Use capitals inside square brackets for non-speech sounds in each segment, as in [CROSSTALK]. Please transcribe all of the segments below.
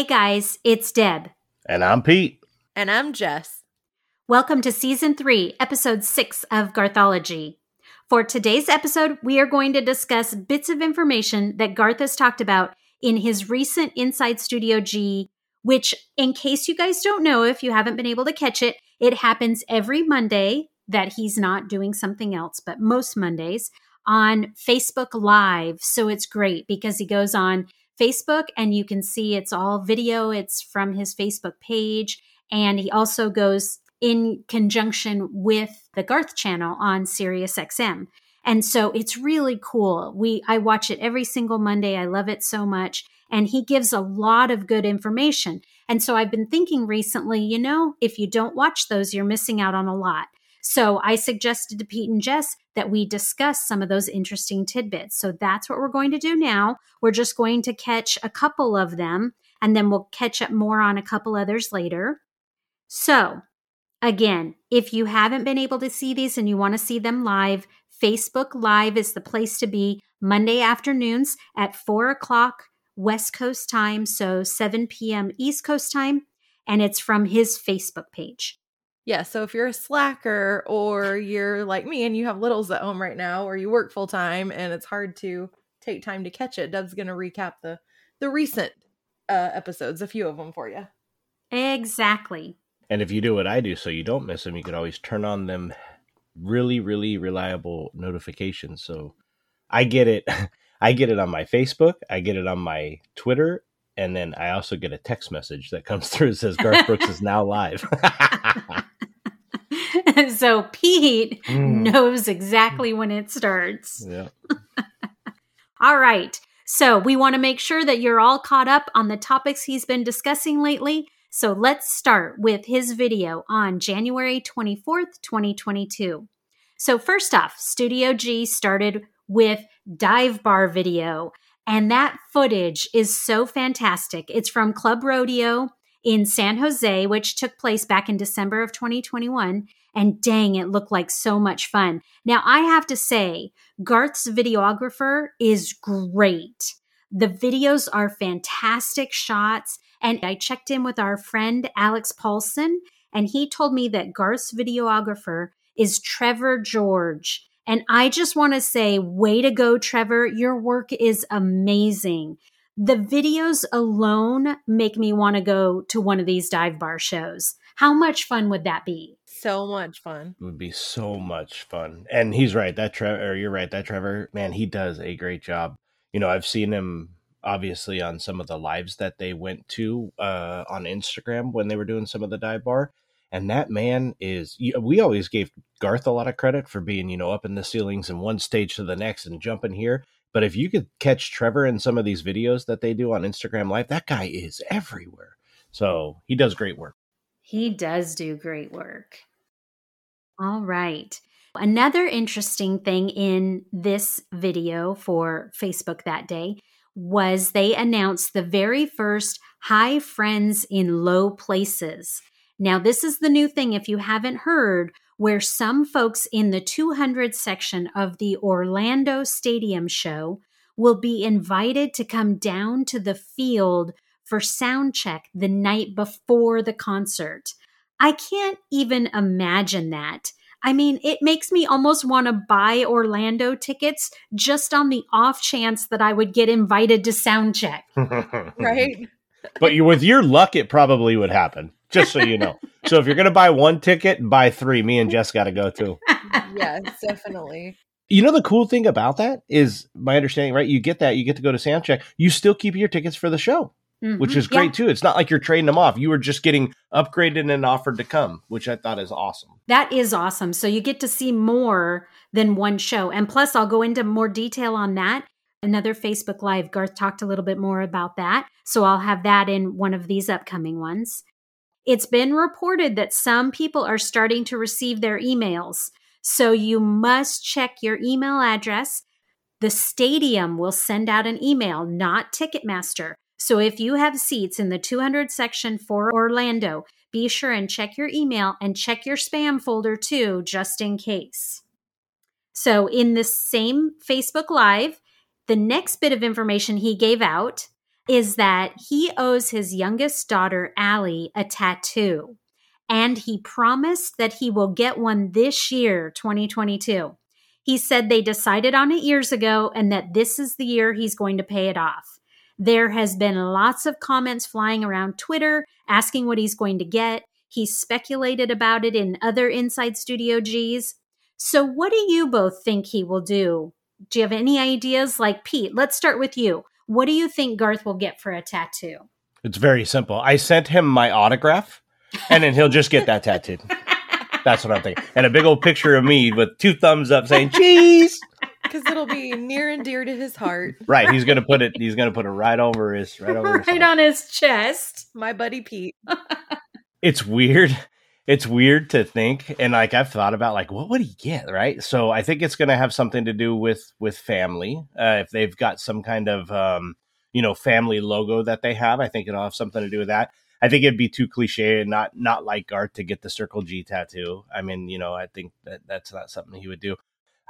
Hey guys, it's Deb. And I'm Pete. and I'm Jess. Welcome to Season 3, Episode 6 of Garthology. For today's episode, we are going to discuss bits of information that Garth has talked about in his recent Inside Studio G, which, in case you guys don't know, if you haven't been able to catch it, it happens every Monday that he's not doing something else, but most Mondays on Facebook Live. So it's great because he goes on Facebook and you can see it's all video, it's from his Facebook page. And he also goes in conjunction with the Garth channel on Sirius XM. And so it's really cool. We I watch it every single Monday. I love it so much. And he gives a lot of good information. And so I've been thinking recently, you know, if you don't watch those, you're missing out on a lot. So I suggested to Pete and Jess that we discuss some of those interesting tidbits. So that's what we're going to do now. We're just going to catch a couple of them and then we'll catch up more on a couple others later. So, again, if you haven't been able to see these and you want to see them live, Facebook Live is the place to be Monday afternoons at 4 o'clock West Coast time, so 7 p.m. East Coast time, and it's from his Facebook page. Yeah, so if you're a slacker or you're like me and you have littles at home right now or you work full time and it's hard to take time to catch it, Deb's going to recap the the recent uh episodes, a few of them for you. Exactly. And if you do what I do so you don't miss them, you could always turn on them really, really reliable notifications. So I get it. [LAUGHS] I get it on my Facebook, I get it on my Twitter, and then I also get a text message that comes through that says Garth Brooks is now live. [LAUGHS] [LAUGHS] so Pete Mm. knows exactly when it starts. [LAUGHS] yeah. All right. So we want to make sure that you're all caught up on the topics he's been discussing lately. So let's start with his video on January 24th, 2022. So, first off, Studio G started with dive bar video, and that footage is so fantastic. It's from Club Rodeo in San Jose, which took place back in December of 2021. And dang, it looked like so much fun. Now, I have to say, Garth's videographer is great. The videos are fantastic shots. And I checked in with our friend Alex Paulson, and he told me that Garth's videographer is Trevor George. And I just want to say, way to go, Trevor. Your work is amazing. The videos alone make me want to go to one of these dive bar shows. How much fun would that be? So much fun. It would be so much fun. And he's right. That Trevor, or you're right. That Trevor, man, he does a great job. You know, I've seen him obviously on some of the lives that they went to uh, on Instagram when they were doing some of the dive bar. And that man is, we always gave Garth a lot of credit for being, you know, up in the ceilings and one stage to the next and jumping here. But if you could catch Trevor in some of these videos that they do on Instagram Live, that guy is everywhere. So he does great work. He does do great work. All right. Another interesting thing in this video for Facebook that day was they announced the very first High Friends in Low Places. Now, this is the new thing, if you haven't heard, where some folks in the 200 section of the Orlando Stadium show will be invited to come down to the field for sound check the night before the concert. I can't even imagine that. I mean, it makes me almost want to buy Orlando tickets just on the off chance that I would get invited to sound check. [LAUGHS] Right? but you, with your luck, it probably would happen. Just so you know. so if you're gonna buy one ticket, buy three. Me and Jess got to go too. yes, definitely. You know the cool thing about that is my understanding, right? You get that, you get to go to soundcheck. You still keep your tickets for the show, which Mhm. is great too. It's not like you're trading them off. You were just getting upgraded and offered to come, which I thought is awesome. That is awesome. So you get to see more than one show. And plus, I'll go into more detail on that. another Facebook Live. Garth talked a little bit more about that. So I'll have that in one of these upcoming ones. It's been reported that some people are starting to receive their emails. So you must check your email address. The stadium will send out an email, not Ticketmaster. So if you have seats in the 200 section for Orlando, be sure and check your email and check your spam folder too, just in case. So in the same Facebook Live, the next bit of information he gave out is that he owes his youngest daughter, Allie, a tattoo. And he promised that he will get one this year, 2022. He said they decided on it years ago and that this is the year he's going to pay it off. There has been lots of comments flying around Twitter asking what he's going to get. He's speculated about it in other Inside Studio Gs. So, what do you both think he will do? Do you have any ideas? Like Pete, let's start with you. What do you think Garth will get for a tattoo? It's very simple. I sent him my autograph, and then he'll just get that tattooed. That's what I'm thinking. And a big old picture of me with two thumbs up saying cheese. Because it'll be near and dear to his heart. Right. He's gonna put it he's gonna put it right over his right over right heart. on his chest. My buddy Pete. it's weird. It's weird to think, and like I've thought about, like what would he get, right? So I think it's going to have something to do with with family. Uh, if they've got some kind of um, you know family logo that they have, I think it'll have something to do with that. I think it'd be too cliche and not not like art to get the Circle G tattoo. I mean, you know, I think that that's not something he would do.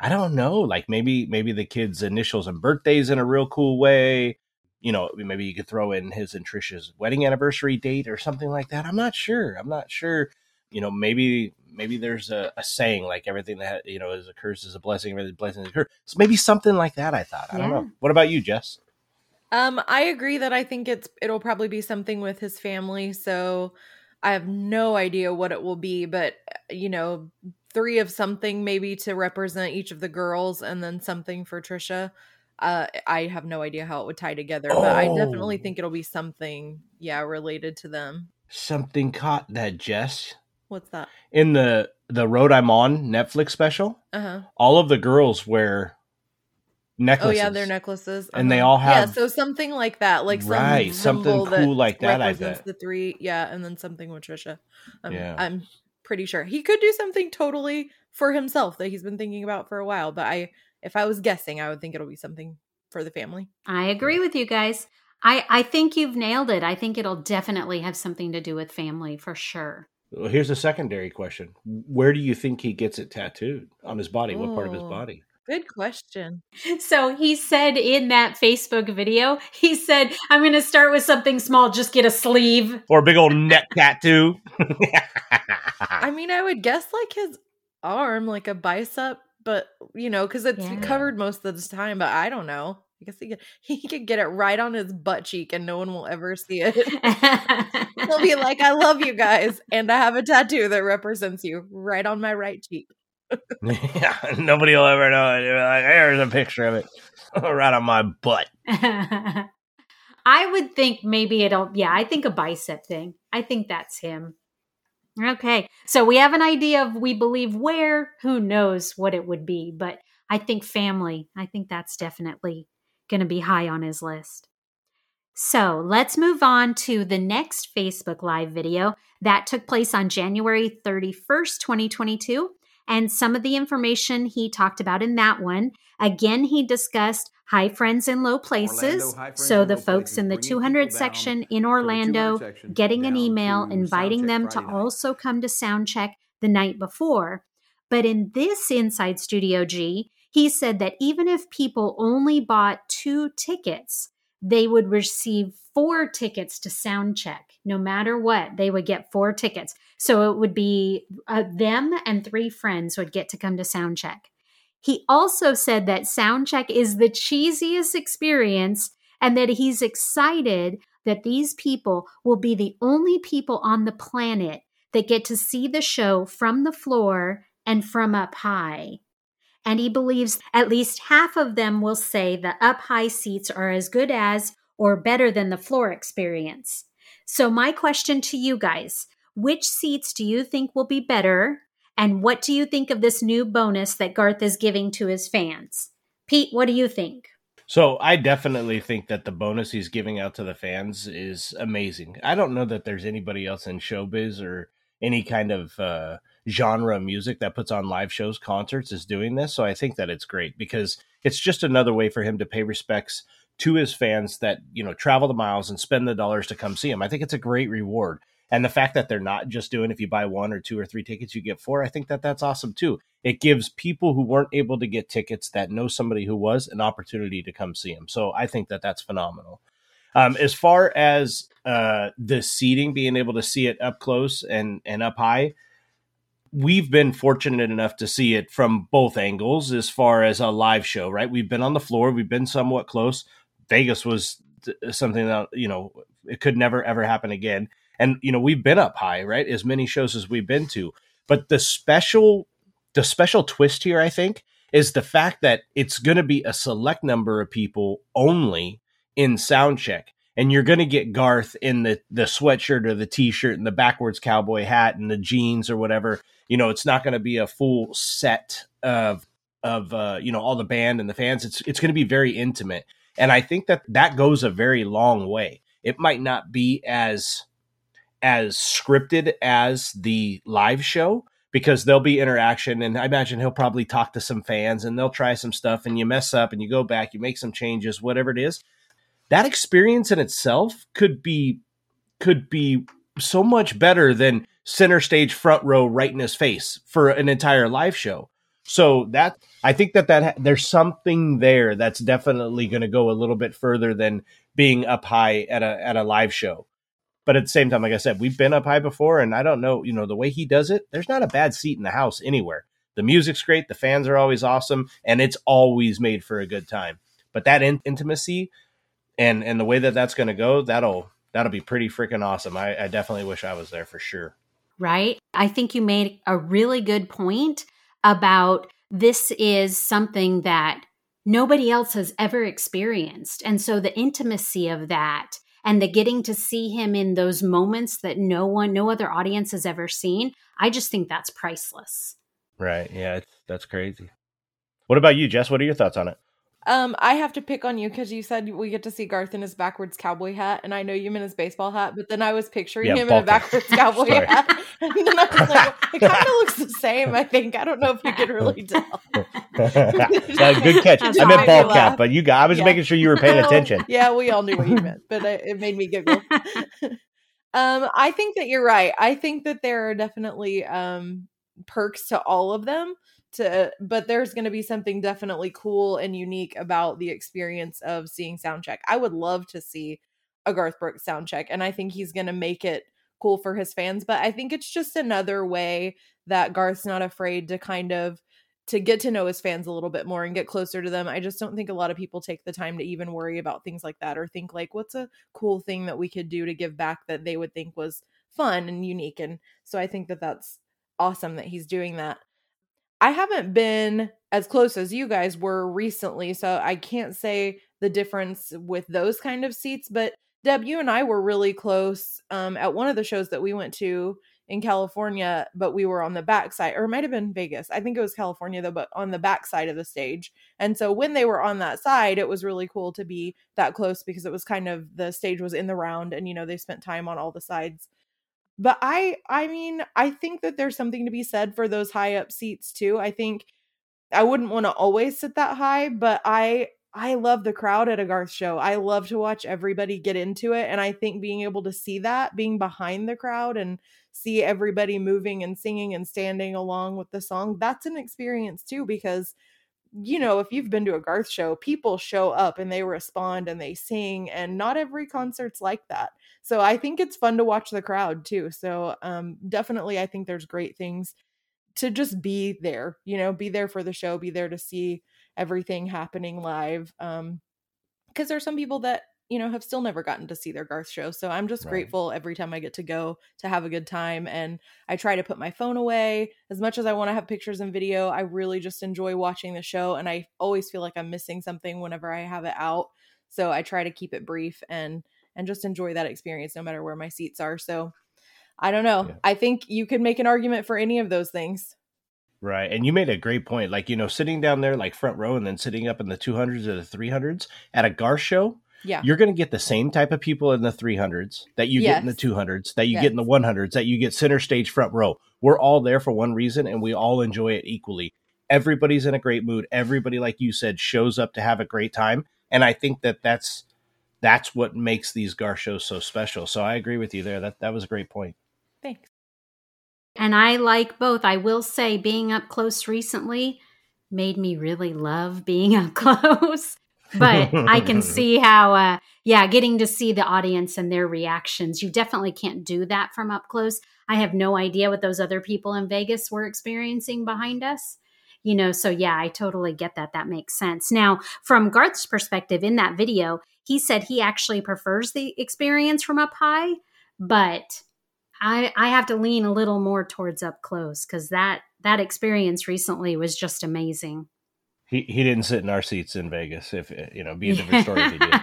I don't know, like maybe maybe the kid's initials and birthdays in a real cool way. You know, maybe you could throw in his and Trisha's wedding anniversary date or something like that. I'm not sure. I'm not sure you know maybe maybe there's a, a, saying like everything that you know is a curse is a blessing every blessing is a curse so maybe something like that i thought i yeah. don't know what about you jess um i agree that i think it's it'll probably be something with his family so i have no idea what it will be but you know three of something maybe to represent each of the girls and then something for trisha uh, I have no idea how it would tie together, but I definitely Oh. think it'll be something, yeah, related to them. something caught that jess What's that? in the the road i'm on netflix special Uh huh. all of the girls wear necklaces. Oh yeah, their necklaces, And they all have yeah, so something like that, like some Right, something symbol cool like that, I represents bet. the three, yeah, and then something with Trisha. Um, Yeah. I'm pretty sure he could do something totally for himself that he's been thinking about for a while. But I, if I was guessing, I would think it'll be something for the family. I agree with you guys. I, I think you've nailed it. I think it'll definitely have something to do with family for sure. Well, here's a secondary question where do you think he gets it tattooed on his body what part of his Oh. body Good question. So he said in that Facebook video, he said, I'm going to start with something small, just get a sleeve. or a big old neck tattoo [LAUGHS] I mean, I would guess like his arm, like a bicep, but you know, because it's Yeah. covered most of the time. But I don't know. I guess he could he could get it right on his butt cheek, and no one will ever see it. [LAUGHS] He'll be like, "I love you guys, and I have a tattoo that represents you right on my right cheek." [LAUGHS] yeah, nobody will ever know it. Like, There's a picture of it [LAUGHS] right on my butt. I would think maybe it'll, yeah, I think a bicep thing. I think that's him. Okay. So we have an idea of we believe where, who knows what it would be, but I think family, I think that's definitely going to be high on his list. So let's move on to the next Facebook Live video that took place on January 31st, 2022. And some of the information he talked about in that one. Again, he discussed high friends in low places. Orlando, so the folks places, in the 200 people down section in Orlando 200 section getting an email inviting Soundcheck them to night. also come to sound check the night before. But in this Inside Studio G, he said that even if people only bought two tickets, they would receive four tickets to sound check. No matter what, they would get four tickets. So it would be uh, them and three friends would get to come to sound check. He also said that sound check is the cheesiest experience and that he's excited that these people will be the only people on the planet that get to see the show from the floor and from up high. And he believes at least half of them will say the up high seats are as good as or better than the floor experience. So, my question to you guys which seats do you think will be better? And what do you think of this new bonus that Garth is giving to his fans? Pete, what do you think? So I definitely think that the bonus he's giving out to the fans is amazing. I don't know that there's anybody else in showbiz or any kind of uh, genre of music that puts on live shows, concerts is doing this. So I think that it's great because it's just another way for him to pay respects to his fans that you know travel the miles and spend the dollars to come see him. I think it's a great reward. And the fact that they're not just doing if you buy one or two or three tickets, you get four, I think that that's awesome too. It gives people who weren't able to get tickets that know somebody who was an opportunity to come see him. So I think that that's phenomenal. Um, as far as uh, the seating, being able to see it up close and, and up high, we've been fortunate enough to see it from both angles as far as a live show, right? We've been on the floor, we've been somewhat close. Vegas was something that, you know, it could never ever happen again. And you know, we've been up high, right? As many shows as we've been to. But the special the special twist here, I think, is the fact that it's going to be a select number of people only in sound check. And you're going to get Garth in the, the sweatshirt or the t shirt and the backwards cowboy hat and the jeans or whatever. You know, it's not going to be a full set of, of, uh, you know, all the band and the fans. It's, it's going to be very intimate. And I think that that goes a very long way. It might not be as as scripted as the live show because there'll be interaction and I imagine he'll probably talk to some fans and they'll try some stuff and you mess up and you go back, you make some changes, whatever it is. That experience in itself could be could be so much better than center stage front row right in his face for an entire live show. So that I think that that there's something there that's definitely going to go a little bit further than being up high at a at a live show. But at the same time, like I said, we've been up high before, and I don't know, you know, the way he does it, there's not a bad seat in the house anywhere. The music's great, the fans are always awesome, and it's always made for a good time. But that in- intimacy and and the way that that's going to go, that'll that'll be pretty freaking awesome. I, I definitely wish I was there for sure. Right. I think you made a really good point about this is something that nobody else has ever experienced. And so the intimacy of that and the getting to see him in those moments that no one, no other audience has ever seen, I just think that's priceless. Right. Yeah, that's crazy. What about you, Jess? What are your thoughts on it? Um, I have to pick on you because you said we get to see Garth in his backwards cowboy hat, and I know you meant his baseball hat, but then I was picturing yeah, him in a backwards [LAUGHS] cowboy hat, [LAUGHS] and then I was like, it [LAUGHS] kind of looks the same. I think I don't know if you can really tell. good catch. I meant ball cap, but you got. I was yeah. making sure you were paying attention. yeah, we all knew what you meant, but it, it made me giggle. um, I think that you're right. I think that there are definitely um perks to all of them to but there's going to be something definitely cool and unique about the experience of seeing soundcheck i would love to see a garth brooks soundcheck and i think he's going to make it cool for his fans but i think it's just another way that garth's not afraid to kind of to get to know his fans a little bit more and get closer to them. I just don't think a lot of people take the time to even worry about things like that or think like what's a cool thing that we could do to give back that they would think was fun and unique? And so i think that that's awesome that he's doing that I haven't been as close as you guys were recently, so I can't say the difference with those kind of seats. But Deb, you and I were really close um, at one of the shows that we went to in California, but we were on the back side, or it might have been Vegas. I think it was California though, but on the back side of the stage. And so when they were on that side, it was really cool to be that close because it was kind of the stage was in the round and you know they spent time on all the sides but i i mean i think that there's something to be said for those high up seats too i think i wouldn't want to always sit that high but i i love the crowd at a garth show i love to watch everybody get into it and i think being able to see that being behind the crowd and see everybody moving and singing and standing along with the song that's an experience too because you know, if you've been to a Garth show, people show up and they respond and they sing, and not every concert's like that. So I think it's fun to watch the crowd too. So um, definitely, I think there's great things to just be there, you know, be there for the show, be there to see everything happening live. Um, because there's some people that you know, have still never gotten to see their Garth show. So I'm just right. grateful every time I get to go to have a good time. And I try to put my phone away as much as I want to have pictures and video. I really just enjoy watching the show. And I always feel like I'm missing something whenever I have it out. So I try to keep it brief and and just enjoy that experience no matter where my seats are. So I don't know. Yeah. I think you could make an argument for any of those things. Right. And you made a great point. Like, you know, sitting down there like front row and then sitting up in the 200s or the 300s at a Garth show, Yeah. you're going to get the same type of people in the 300s that you get in the 200s, that you Yes. get in the 100s, that you get center stage front row. We're all there for one reason and we all enjoy it equally. Everybody's in a great mood. Everybody, like you said, shows up to have a great time. And I think that that's that's what makes these Garth shows so special. So I agree with you there. That that was a great point. Thanks. And I like both. I will say, being up close recently made me really love being [LAUGHS] up close. But I can [LAUGHS] see how, uh, yeah, getting to see the audience and their reactions. You definitely can't do that from up close. I have no idea what those other people in Vegas were experiencing behind us. You know, so yeah, I totally get that. That makes sense. Now, from Garth's perspective in that video, he said he actually prefers the experience from up high, but I I have to lean a little more towards up close because that that experience recently was just amazing. He he didn't sit in our seats in Vegas. If you know, be a different story if he did.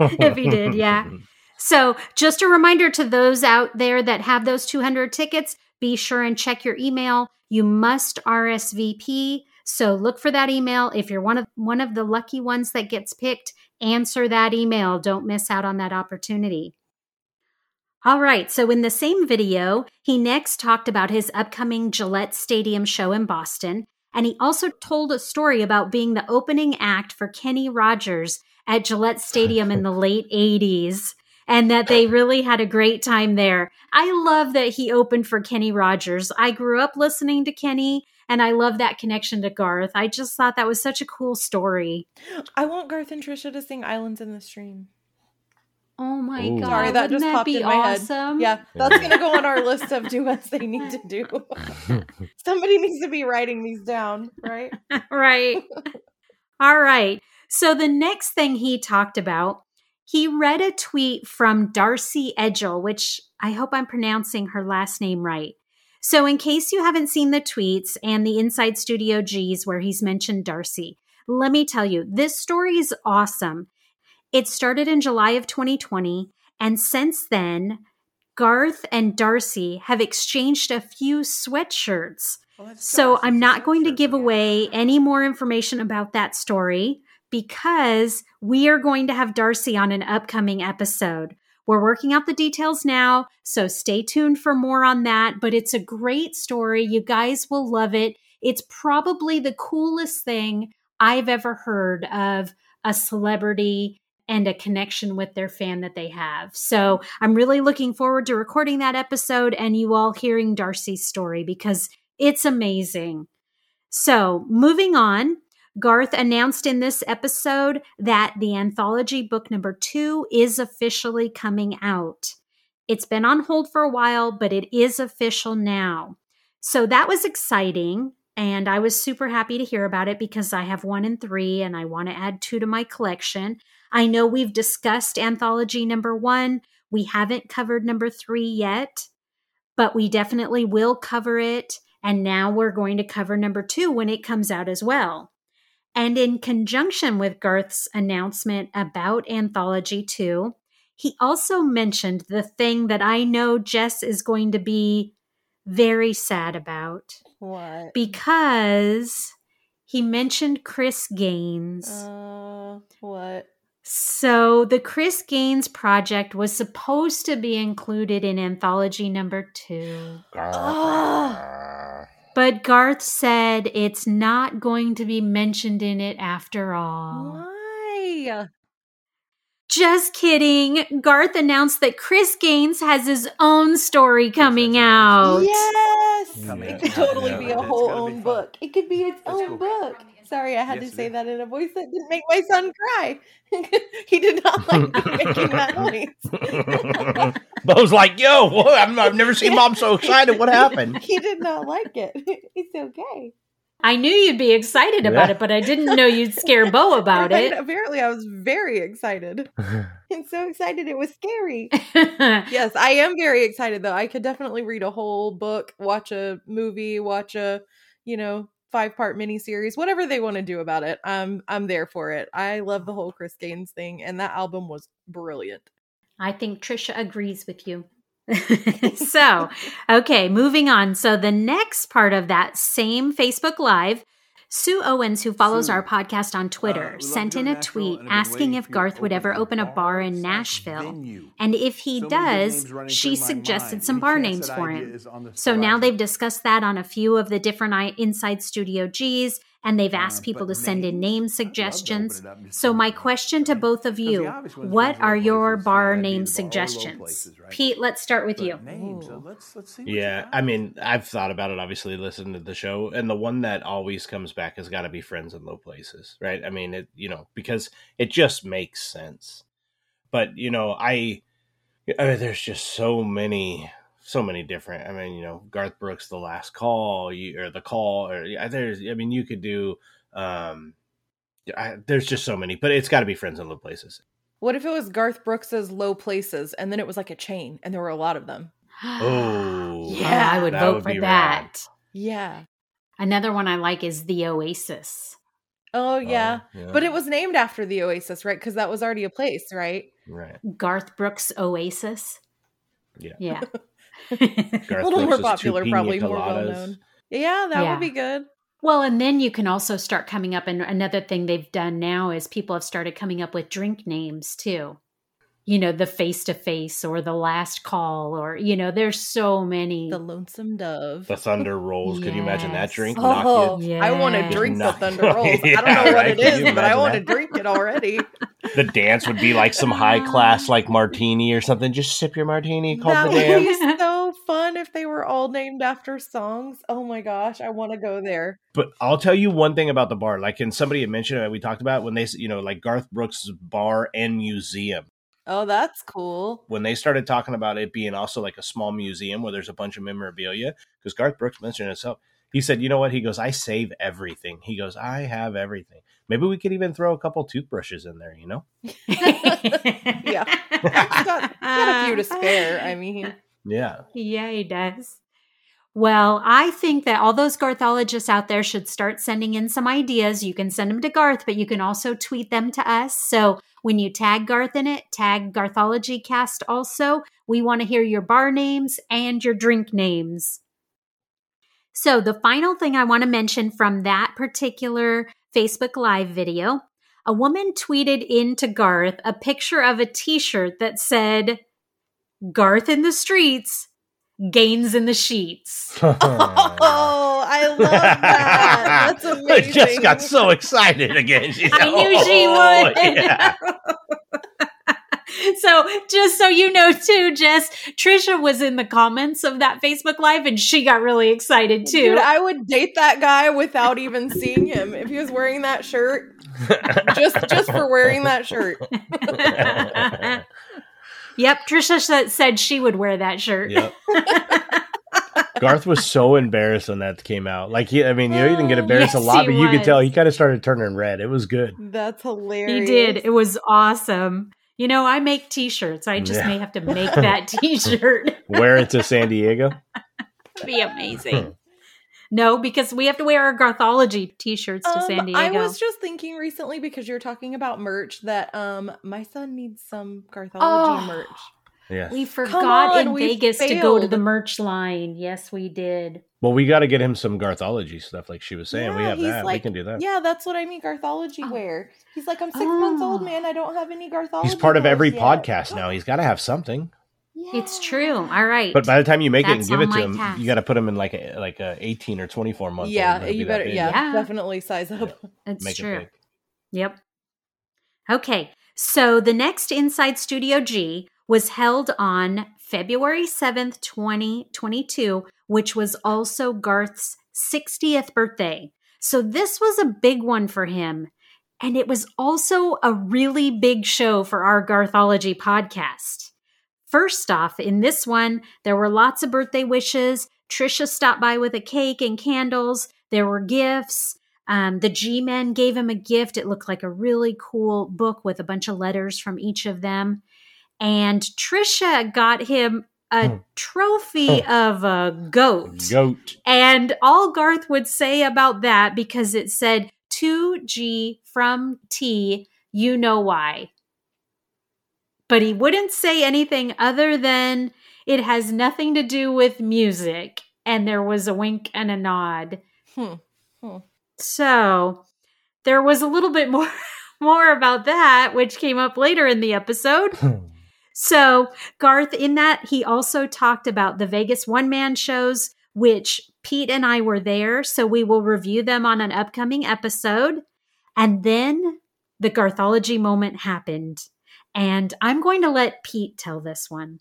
if he did, yeah. [LAUGHS] Mm-hmm. So, just a reminder to those out there that have those 200 tickets, be sure and check your email. You must RSVP. So, look for that email. If you're one of one of the lucky ones that gets picked, answer that email. Don't miss out on that opportunity. All right, so in the same video, he next talked about his upcoming Gillette Stadium show in Boston, and he also told a story about being the opening act for Kenny Rogers at Gillette Stadium in the late 80s and that they really had a great time there. I love that he opened for Kenny Rogers. I grew up listening to Kenny and I love that connection to Garth. I just thought that was such a cool story. I want Garth and Trisha to sing Islands in the Stream. Oh my Ooh. god. Sorry, that wouldn't just popped be in my head. awesome? Yeah, [LAUGHS] that's going to go on our list of do duets they need to do. [LAUGHS] Somebody needs to be writing these down, right? [LAUGHS] right. All right. So the next thing he talked about, he read a tweet from Darcy Edgel, which I hope I'm pronouncing her last name right. So, in case you haven't seen the tweets and the Inside Studio G's where he's mentioned Darcy, let me tell you, this story is awesome. It started in July of 2020, and since then, Garth and Darcy have exchanged a few sweatshirts. So I'm not going to give away any more information about that story because we are going to have Darcy on an upcoming episode. We're working out the details now, so stay tuned for more on that. But it's a great story. You guys will love it. It's probably the coolest thing I've ever heard of a celebrity and a connection with their fan that they have. So I'm really looking forward to recording that episode and you all hearing Darcy's story because it's amazing. So, moving on, Garth announced in this episode that the anthology book number two is officially coming out. It's been on hold for a while, but it is official now. So that was exciting. And I was super happy to hear about it because I have one and three and I want to add two to my collection. I know we've discussed anthology number one. We haven't covered number three yet, but we definitely will cover it. And now we're going to cover number two when it comes out as well. And in conjunction with Garth's announcement about Anthology 2, he also mentioned the thing that I know Jess is going to be very sad about What? because he mentioned Chris Gaines. Uh, what? So the Chris Gaines project was supposed to be included in anthology number two. But Garth said it's not going to be mentioned in it after all. Why? Just kidding. Garth announced that Chris Gaines has his own story coming out. Yes, Coming it out. could totally Yeah, be a whole own book. It could be its Let's own go. book. Sorry, I had Yes, to say is. that in a voice that didn't make my son cry. [LAUGHS] he did not like [LAUGHS] [LAUGHS] making that noise. Bo's like, yo, what? I'm, I've never seen mom so excited. What happened? he did not like it. It's okay. I knew you'd be excited about it, but I didn't know you'd scare Bo about Right? it. Apparently, I was very excited. And so excited it was scary. yes, I am very excited though. I could definitely read a whole book, watch a movie, watch a, you know, five part miniseries, whatever they want to do about it. I'm I'm there for it. I love the whole Chris Gaines thing, and that album was brilliant. I think Trisha agrees with you. [LAUGHS] [LAUGHS] so, okay, moving on. So, the next part of that same Facebook Live, Sue Owens, who follows Sue, our podcast on Twitter, Uh, sent in a tweet and I've been asking if for you to Garth would ever open a bar in Nashville. venue. And if he So does, she suggested mind. some Any bar names for him. is on the So now they've discussed that on a few of the different I- Inside Studio Gs, and they've Uh, asked people but to send in name I'd love to open suggestions. it up, Mr. So, my question to both of you what are your bar name the bar or low suggestions? places, right? Pete, let's start with But you. Names. So let's let's see. Yeah, you. I mean, I've thought about it. Obviously, listened to the show, and the one that always comes back has got to be "Friends in Low Places," right? I mean, it you know because it just makes sense. But you know, I, I mean, there's just so many, so many different. I mean, you know, Garth Brooks, "The Last Call," you, or "The Call," or there's. I mean, you could do. um I, There's just so many, but it's got to be "Friends in Low Places." What if it was Garth Brooks's Low Places and then it was like a chain and there were a lot of them? [GASPS] Oh, yeah, I would vote would for that. rad. Yeah. Another one I like is the Oasis. Oh yeah. Oh, yeah. But it was named after the Oasis, right? Because that was already a place, right? right. Garth Brooks Oasis. Yeah. Yeah. [LAUGHS] [LAUGHS] Garth a little more Brooks' two popular, pina probably more well known. Yeah, that Yeah. would be good. well, and then you can also start coming up, and another thing they've done now is people have started coming up with drink names too. You know, the face to face or the last call, or, you know, there's so many. The Lonesome Dove. The Thunder Rolls. Could you imagine that drink? Oh, Knock you- oh, I want to Yeah. drink the Thunder [LAUGHS] Rolls. I don't know what right? it Can but I want to drink it already. [LAUGHS] The dance would be like some high class, like martini or something. Just sip your martini. Called that the dance. would be so fun if they were all named after songs. Oh my gosh, I want to go there. But I'll tell you one thing about the bar. Like, and somebody had mentioned it. We talked about when they, s- you know, like Garth Brooks' bar and museum. Oh, that's cool. When they started talking about it being also like a small museum where there's a bunch of memorabilia, because Garth Brooks mentioned it himself. He said, "You know what?" He goes, "I save everything." He goes, "I have everything. Maybe we could even throw a couple toothbrushes in there." You know? [LAUGHS] Yeah. He's got, he's got a few to spare. I mean, Yeah. Yeah, he does. Well, I think that all those Garthologists out there should start sending in some ideas. You can send them to Garth, but you can also tweet them to us. So when you tag Garth in it, tag Garthology Cast also. We want to hear your bar names and your drink names. So the final thing I want to mention from that particular Facebook Live video, a woman tweeted into Garth a picture of a t-shirt that said, Garth in the streets, Gaines in the sheets. oh, [LAUGHS] [LAUGHS] [LAUGHS] I love that. [LAUGHS] That's I amazing. just got so excited again. She's I like, knew she "Oh, would." yeah." [LAUGHS] so, just so you know, too, Jess, Trisha was in the comments of that Facebook Live and she got really excited too. Dude, I would date that guy without even seeing him if he was wearing that shirt. Just, just for wearing that shirt. [LAUGHS] yep, Trisha said she would wear that shirt. Yep. Garth was so embarrassed when that came out. Like, he, I mean, you know, he didn't get Oh, embarrassed yes, a lot, he but you could tell he kind of started turning red. It was good. That's hilarious. He did. It was awesome. You know, I make t-shirts. I just Yeah. may have to make [LAUGHS] that t-shirt. Wear it to San Diego. [LAUGHS] be amazing. no, because we have to wear our Garthology t-shirts to Um, San Diego. I was just thinking recently because you're talking about merch that um my son needs some Garthology Oh. merch. Yeah. we forgot on, in we Vegas to go to the merch line. Yes, we did. Well, we got to get him some Garthology stuff, like she was saying. we have he's that. we can do that. Yeah, that's what I mean. Garthology Oh. wear. He's like, I'm six months old, Oh. man. I don't have any Garthology. He's part of every yet." podcast now. He's got to have something. It's true. All right. But by the time you make it and give it to him, task. you got to put him in like a like a eighteen or twenty four month. Yeah, you better. Yeah, Yeah. definitely size up. it's make true. it. Yep. Okay. So the next Inside Studio G was held on February 7th, 2022, which was also Garth's 60th birthday. So this was a big one for him. And it was also a really big show for our Garthology podcast. First off, in this one, there were lots of birthday wishes. Trisha stopped by with a cake and candles. There were gifts. Um, the G Men gave him a gift. It looked like a really cool book with a bunch of letters from each of them. And Trisha got him a Hmm. trophy of a goat. Goat. And all Garth would say about that, because it said 2G from T, you know why. But he wouldn't say anything other than It has nothing to do with music. And there was a wink and a nod. Hmm. Hmm. So there was a little bit [LAUGHS] more more about that, which came up later in the episode. So, Garth, in that, he also talked about the Vegas one man shows, which Pete and I were there. So, we will review them on an upcoming episode. And then the Garthology moment happened. And I'm going to let Pete tell this one.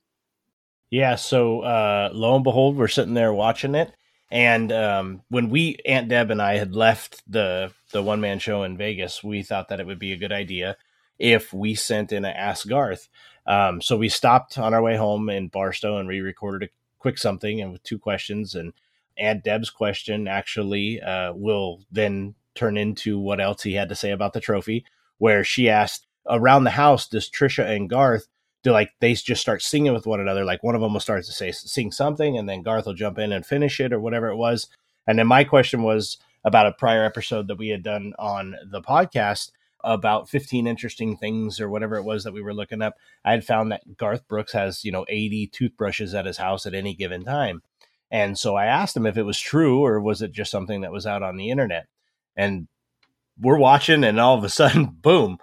Yeah, so uh, lo and behold, we're sitting there watching it, and um, when we Aunt Deb and I had left the the one man show in Vegas, we thought that it would be a good idea if we sent in a Ask Garth. Um, so we stopped on our way home in Barstow and re-recorded a quick something and with two questions. And Aunt Deb's question actually uh, will then turn into what else he had to say about the trophy, where she asked around the house, does Trisha and Garth do like they just start singing with one another? Like one of them will start to say sing something, and then Garth will jump in and finish it or whatever it was. And then my question was about a prior episode that we had done on the podcast about 15 interesting things or whatever it was that we were looking up. I had found that Garth Brooks has, you know, 80 toothbrushes at his house at any given time. And so I asked him if it was true or was it just something that was out on the internet. And we're watching, and all of a [LAUGHS] sudden, boom,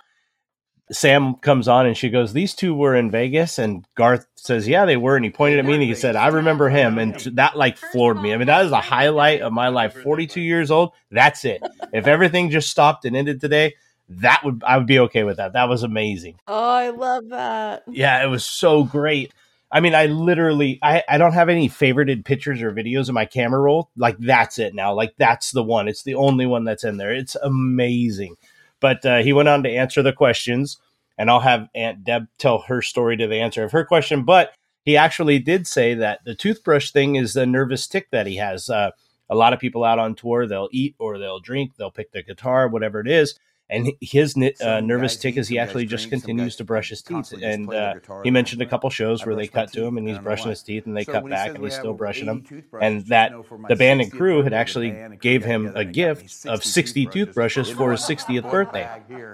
Sam comes on and she goes, These two were in Vegas. And Garth says, Yeah, they were. And he pointed at me and he said, I remember him. And that like floored me. I mean, that is a highlight of my life. 42 years old. That's it. If everything just stopped and ended today, that would, I would be okay with that. That was amazing. Oh, I love that. Yeah, it was so great. I mean, I literally, I, I don't have any favorited pictures or videos in my camera roll. Like, that's it now. Like, that's the one. It's the only one that's in there. It's amazing. But uh, he went on to answer the questions, and I'll have Aunt Deb tell her story to the answer of her question. But he actually did say that the toothbrush thing is the nervous tic that he has. Uh, a lot of people out on tour, they'll eat or they'll drink, they'll pick the guitar, whatever it is, and his uh, nervous tic is he actually just continues to brush his teeth. And uh, he mentioned a couple shows where they cut to him and he's brushing his teeth, and they cut back and he's still brushing them. And that the band and crew had actually gave him a gift of 60 toothbrushes. for his 60th birthday,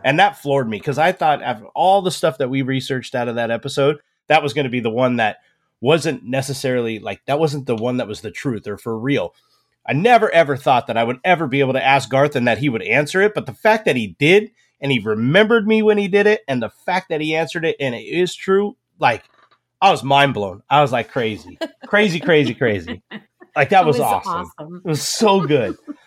and that floored me because I thought after all the stuff that we researched out of that episode, that was going to be the one that wasn't necessarily like that wasn't the one that was the truth or for real I never ever thought that I would ever be able to ask Garth and that he would answer it. But the fact that he did and he remembered me when he did it, and the fact that he answered it and it is true, like I was mind blown. I was like crazy, crazy, crazy, crazy. Like that [LAUGHS] was, was awesome. awesome. It was so good. [LAUGHS]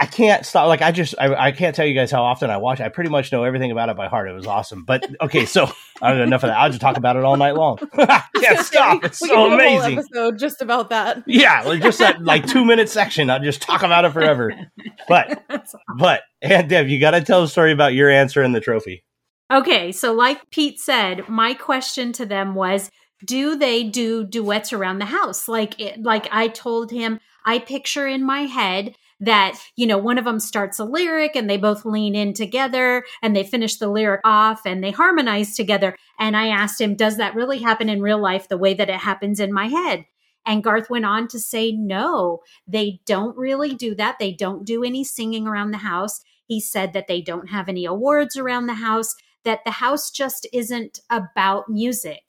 I can't stop. Like I just, I, I, can't tell you guys how often I watch. I pretty much know everything about it by heart. It was awesome. But okay, so I don't know enough of that. I'll just talk about it all night long. [LAUGHS] I can't stop. It's so amazing. episode just about that. Yeah, like just that [LAUGHS] like two minute section. I'll just talk about it forever. But, [LAUGHS] but Aunt Deb, you got to tell the story about your answer in the trophy. Okay, so like Pete said, my question to them was, do they do duets around the house? Like, it, like I told him, I picture in my head that, you know, one of them starts a lyric and they both lean in together and they finish the lyric off and they harmonize together. And I asked him, does that really happen in real life the way that it happens in my head? And Garth went on to say, no, they don't really do that. They don't do any singing around the house. He said that they don't have any awards around the house, that the house just isn't about music.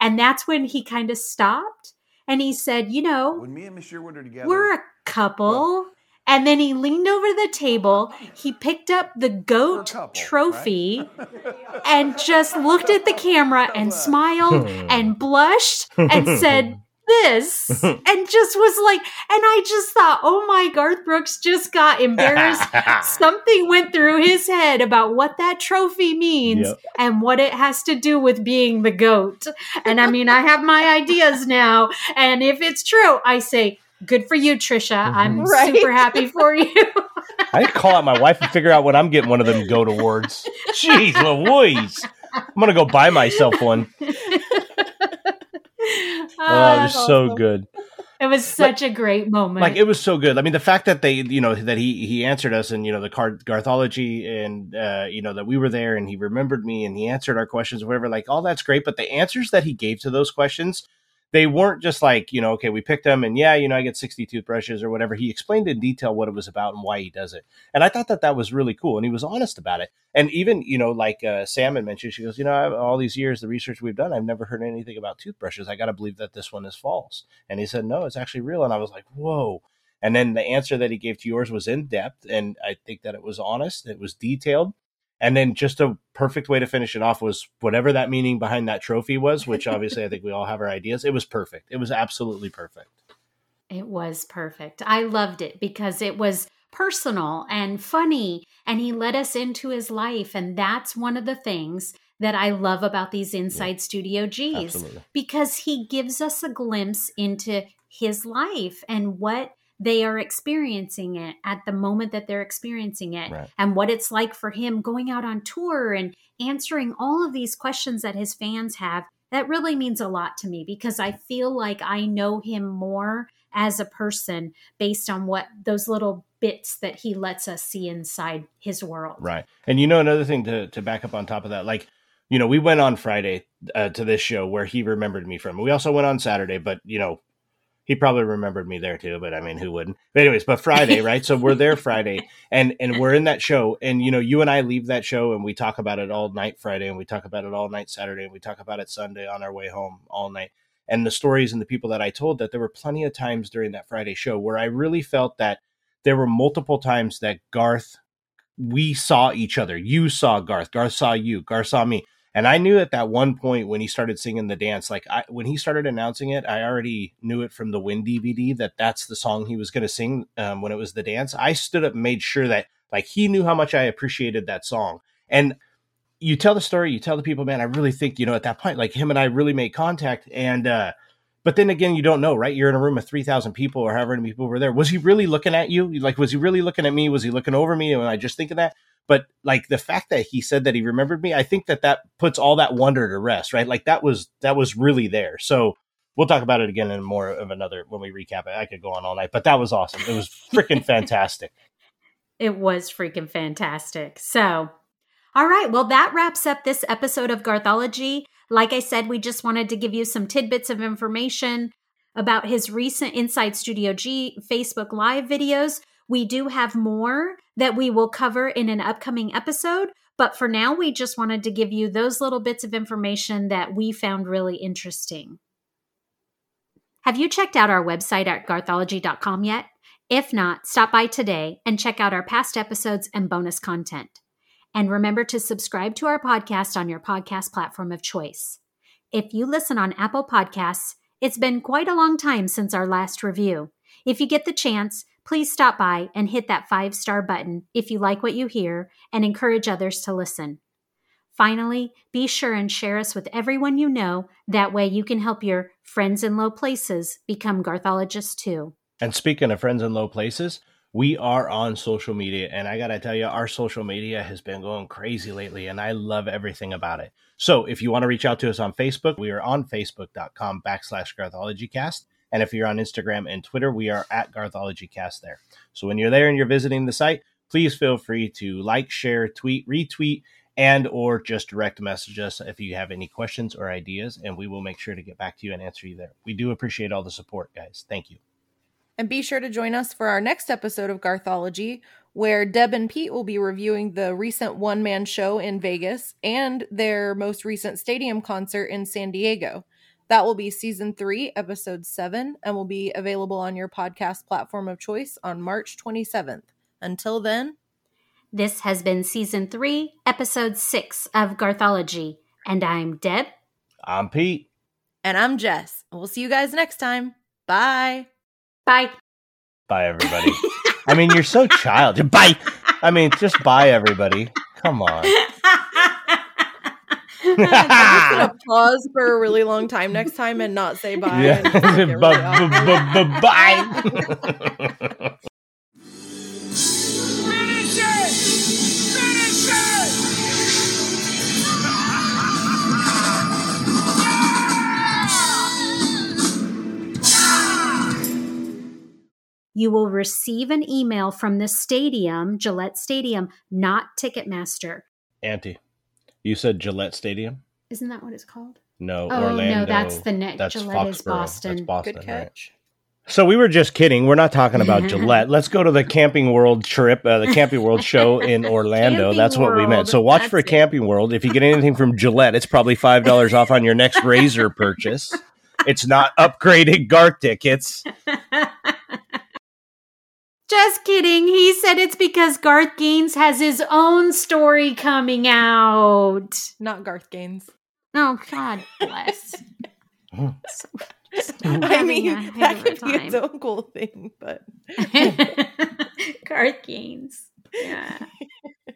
And that's when he kind of stopped and he said, you know, when me and Monsieur were together, we're a couple. Well, and then he leaned over the table. He picked up the goat couple, trophy right? and just looked at the camera and smiled hmm. and blushed and [LAUGHS] said, this and just was like and i just thought oh my garth brooks just got embarrassed [LAUGHS] something went through his head about what that trophy means yep. and what it has to do with being the goat and i mean i have my ideas now and if it's true i say good for you, Trisha. Mm-hmm. I'm right? super happy for you. [LAUGHS] I need to call out my wife and figure out when I'm getting one of them goat awards. Jeez Louise. I'm gonna go buy myself one. [LAUGHS] oh, it was so good. It was such like, a great moment. Like it was so good. I mean, the fact that they, you know, that he he answered us and you know the card Garthology and uh, you know that we were there and he remembered me and he answered our questions, whatever. Like all that's great, but the answers that he gave to those questions they weren't just like, you know, okay, we picked them and yeah, you know, I get 60 toothbrushes or whatever. He explained in detail what it was about and why he does it. And I thought that that was really cool. And he was honest about it. And even, you know, like uh, Sam had mentioned, she goes, you know, all these years, the research we've done, I've never heard anything about toothbrushes. I got to believe that this one is false. And he said, no, it's actually real. And I was like, whoa. And then the answer that he gave to yours was in depth. And I think that it was honest, it was detailed. And then just a perfect way to finish it off was whatever that meaning behind that trophy was, which [LAUGHS] obviously I think we all have our ideas. It was perfect. It was absolutely perfect. It was perfect. I loved it because it was personal and funny and he let us into his life and that's one of the things that I love about these Inside yeah. Studio Gs Absolutely. because he gives us a glimpse into his life and what they are experiencing it at the moment that they're experiencing it right. and what it's like for him going out on tour and answering all of these questions that his fans have that really means a lot to me because I feel like I know him more as a person based on what those little bits that he lets us see inside his world. Right. And you know another thing to to back up on top of that like you know we went on Friday uh, to this show where he remembered me from. We also went on Saturday but you know he probably remembered me there too, but I mean, who wouldn't? But anyways, but Friday, right? So we're there Friday, [LAUGHS] and and we're in that show, and you know, you and I leave that show, and we talk about it all night Friday, and we talk about it all night Saturday, and we talk about it Sunday on our way home all night. And the stories and the people that I told that there were plenty of times during that Friday show where I really felt that there were multiple times that Garth, we saw each other. You saw Garth, Garth saw you, Garth saw me and I knew at that one point when he started singing the dance, like I, when he started announcing it, I already knew it from the Win DVD that that's the song he was going to sing um, when it was the dance. I stood up and made sure that like he knew how much I appreciated that song. And you tell the story, you tell the people, man, I really think, you know, at that point, like him and I really made contact. And, uh, but then again, you don't know, right? You're in a room of 3,000 people or however many people were there. Was he really looking at you? Like, was he really looking at me? Was he looking over me? And I just thinking that? But like the fact that he said that he remembered me i think that that puts all that wonder to rest right? Like that was that was really there. So we'll talk about it again in more of another when we recap it. I could go on all night but that was awesome. It was freaking [LAUGHS] fantastic. It was freaking fantastic. So all right well that wraps up this episode of garthology. Like i said we just wanted to give you some tidbits of information about his recent inside studio g facebook live videos we do have more that we will cover in an upcoming episode. But for now, we just wanted to give you those little bits of information that we found really interesting. Have you checked out our website at garthology.com yet? If not, stop by today and check out our past episodes and bonus content. And remember to subscribe to our podcast on your podcast platform of choice. If you listen on Apple Podcasts, it's been quite a long time since our last review. If you get the chance, please stop by and hit that five star button if you like what you hear and encourage others to listen. Finally, be sure and share us with everyone you know. That way, you can help your friends in low places become Garthologists too. And speaking of friends in low places, we are on social media. And I got to tell you, our social media has been going crazy lately, and I love everything about it. So if you want to reach out to us on Facebook, we are on facebook.com backslash garthologycast. And if you're on Instagram and Twitter, we are at GarthologyCast there. So when you're there and you're visiting the site, please feel free to like, share, tweet, retweet, and or just direct message us if you have any questions or ideas, and we will make sure to get back to you and answer you there. We do appreciate all the support, guys. Thank you. And be sure to join us for our next episode of Garthology, where Deb and Pete will be reviewing the recent one man show in Vegas and their most recent stadium concert in San Diego. That will be season three, episode seven, and will be available on your podcast platform of choice on March 27th. Until then, this has been season three, episode six of Garthology. And I'm Deb. I'm Pete. And I'm Jess. We'll see you guys next time. Bye. Bye. Bye, everybody. [LAUGHS] I mean, you're so child. Bye. I mean, just bye, everybody. Come on. [LAUGHS] I'm [LAUGHS] just gonna [LAUGHS] pause for a really long time next time and not say bye. Yeah. Really [LAUGHS] bye. you will receive an email from the stadium, Gillette Stadium, not Ticketmaster. Auntie. You said Gillette Stadium? Isn't that what it's called? No, Oh Orlando. no, that's the next. That's Gillette is Foxborough. Boston. That's Boston, Good right? catch. So we were just kidding. We're not talking about [LAUGHS] Gillette. Let's go to the Camping World trip, uh, the Camping World show in [LAUGHS] Orlando. Camping That's what we meant. So watch That's for it. Camping World. If you get anything from Gillette, it's probably five dollars off on your next [LAUGHS] razor purchase. It's not upgraded Garth tickets. Just kidding. He said it's because Garth Gaines has his own story coming out. Not Garth Gaines. Oh God bless. [LAUGHS] So- just I mean, that of a could be time. its own cool thing, but [LAUGHS] Garth Gaines. Yeah. [LAUGHS]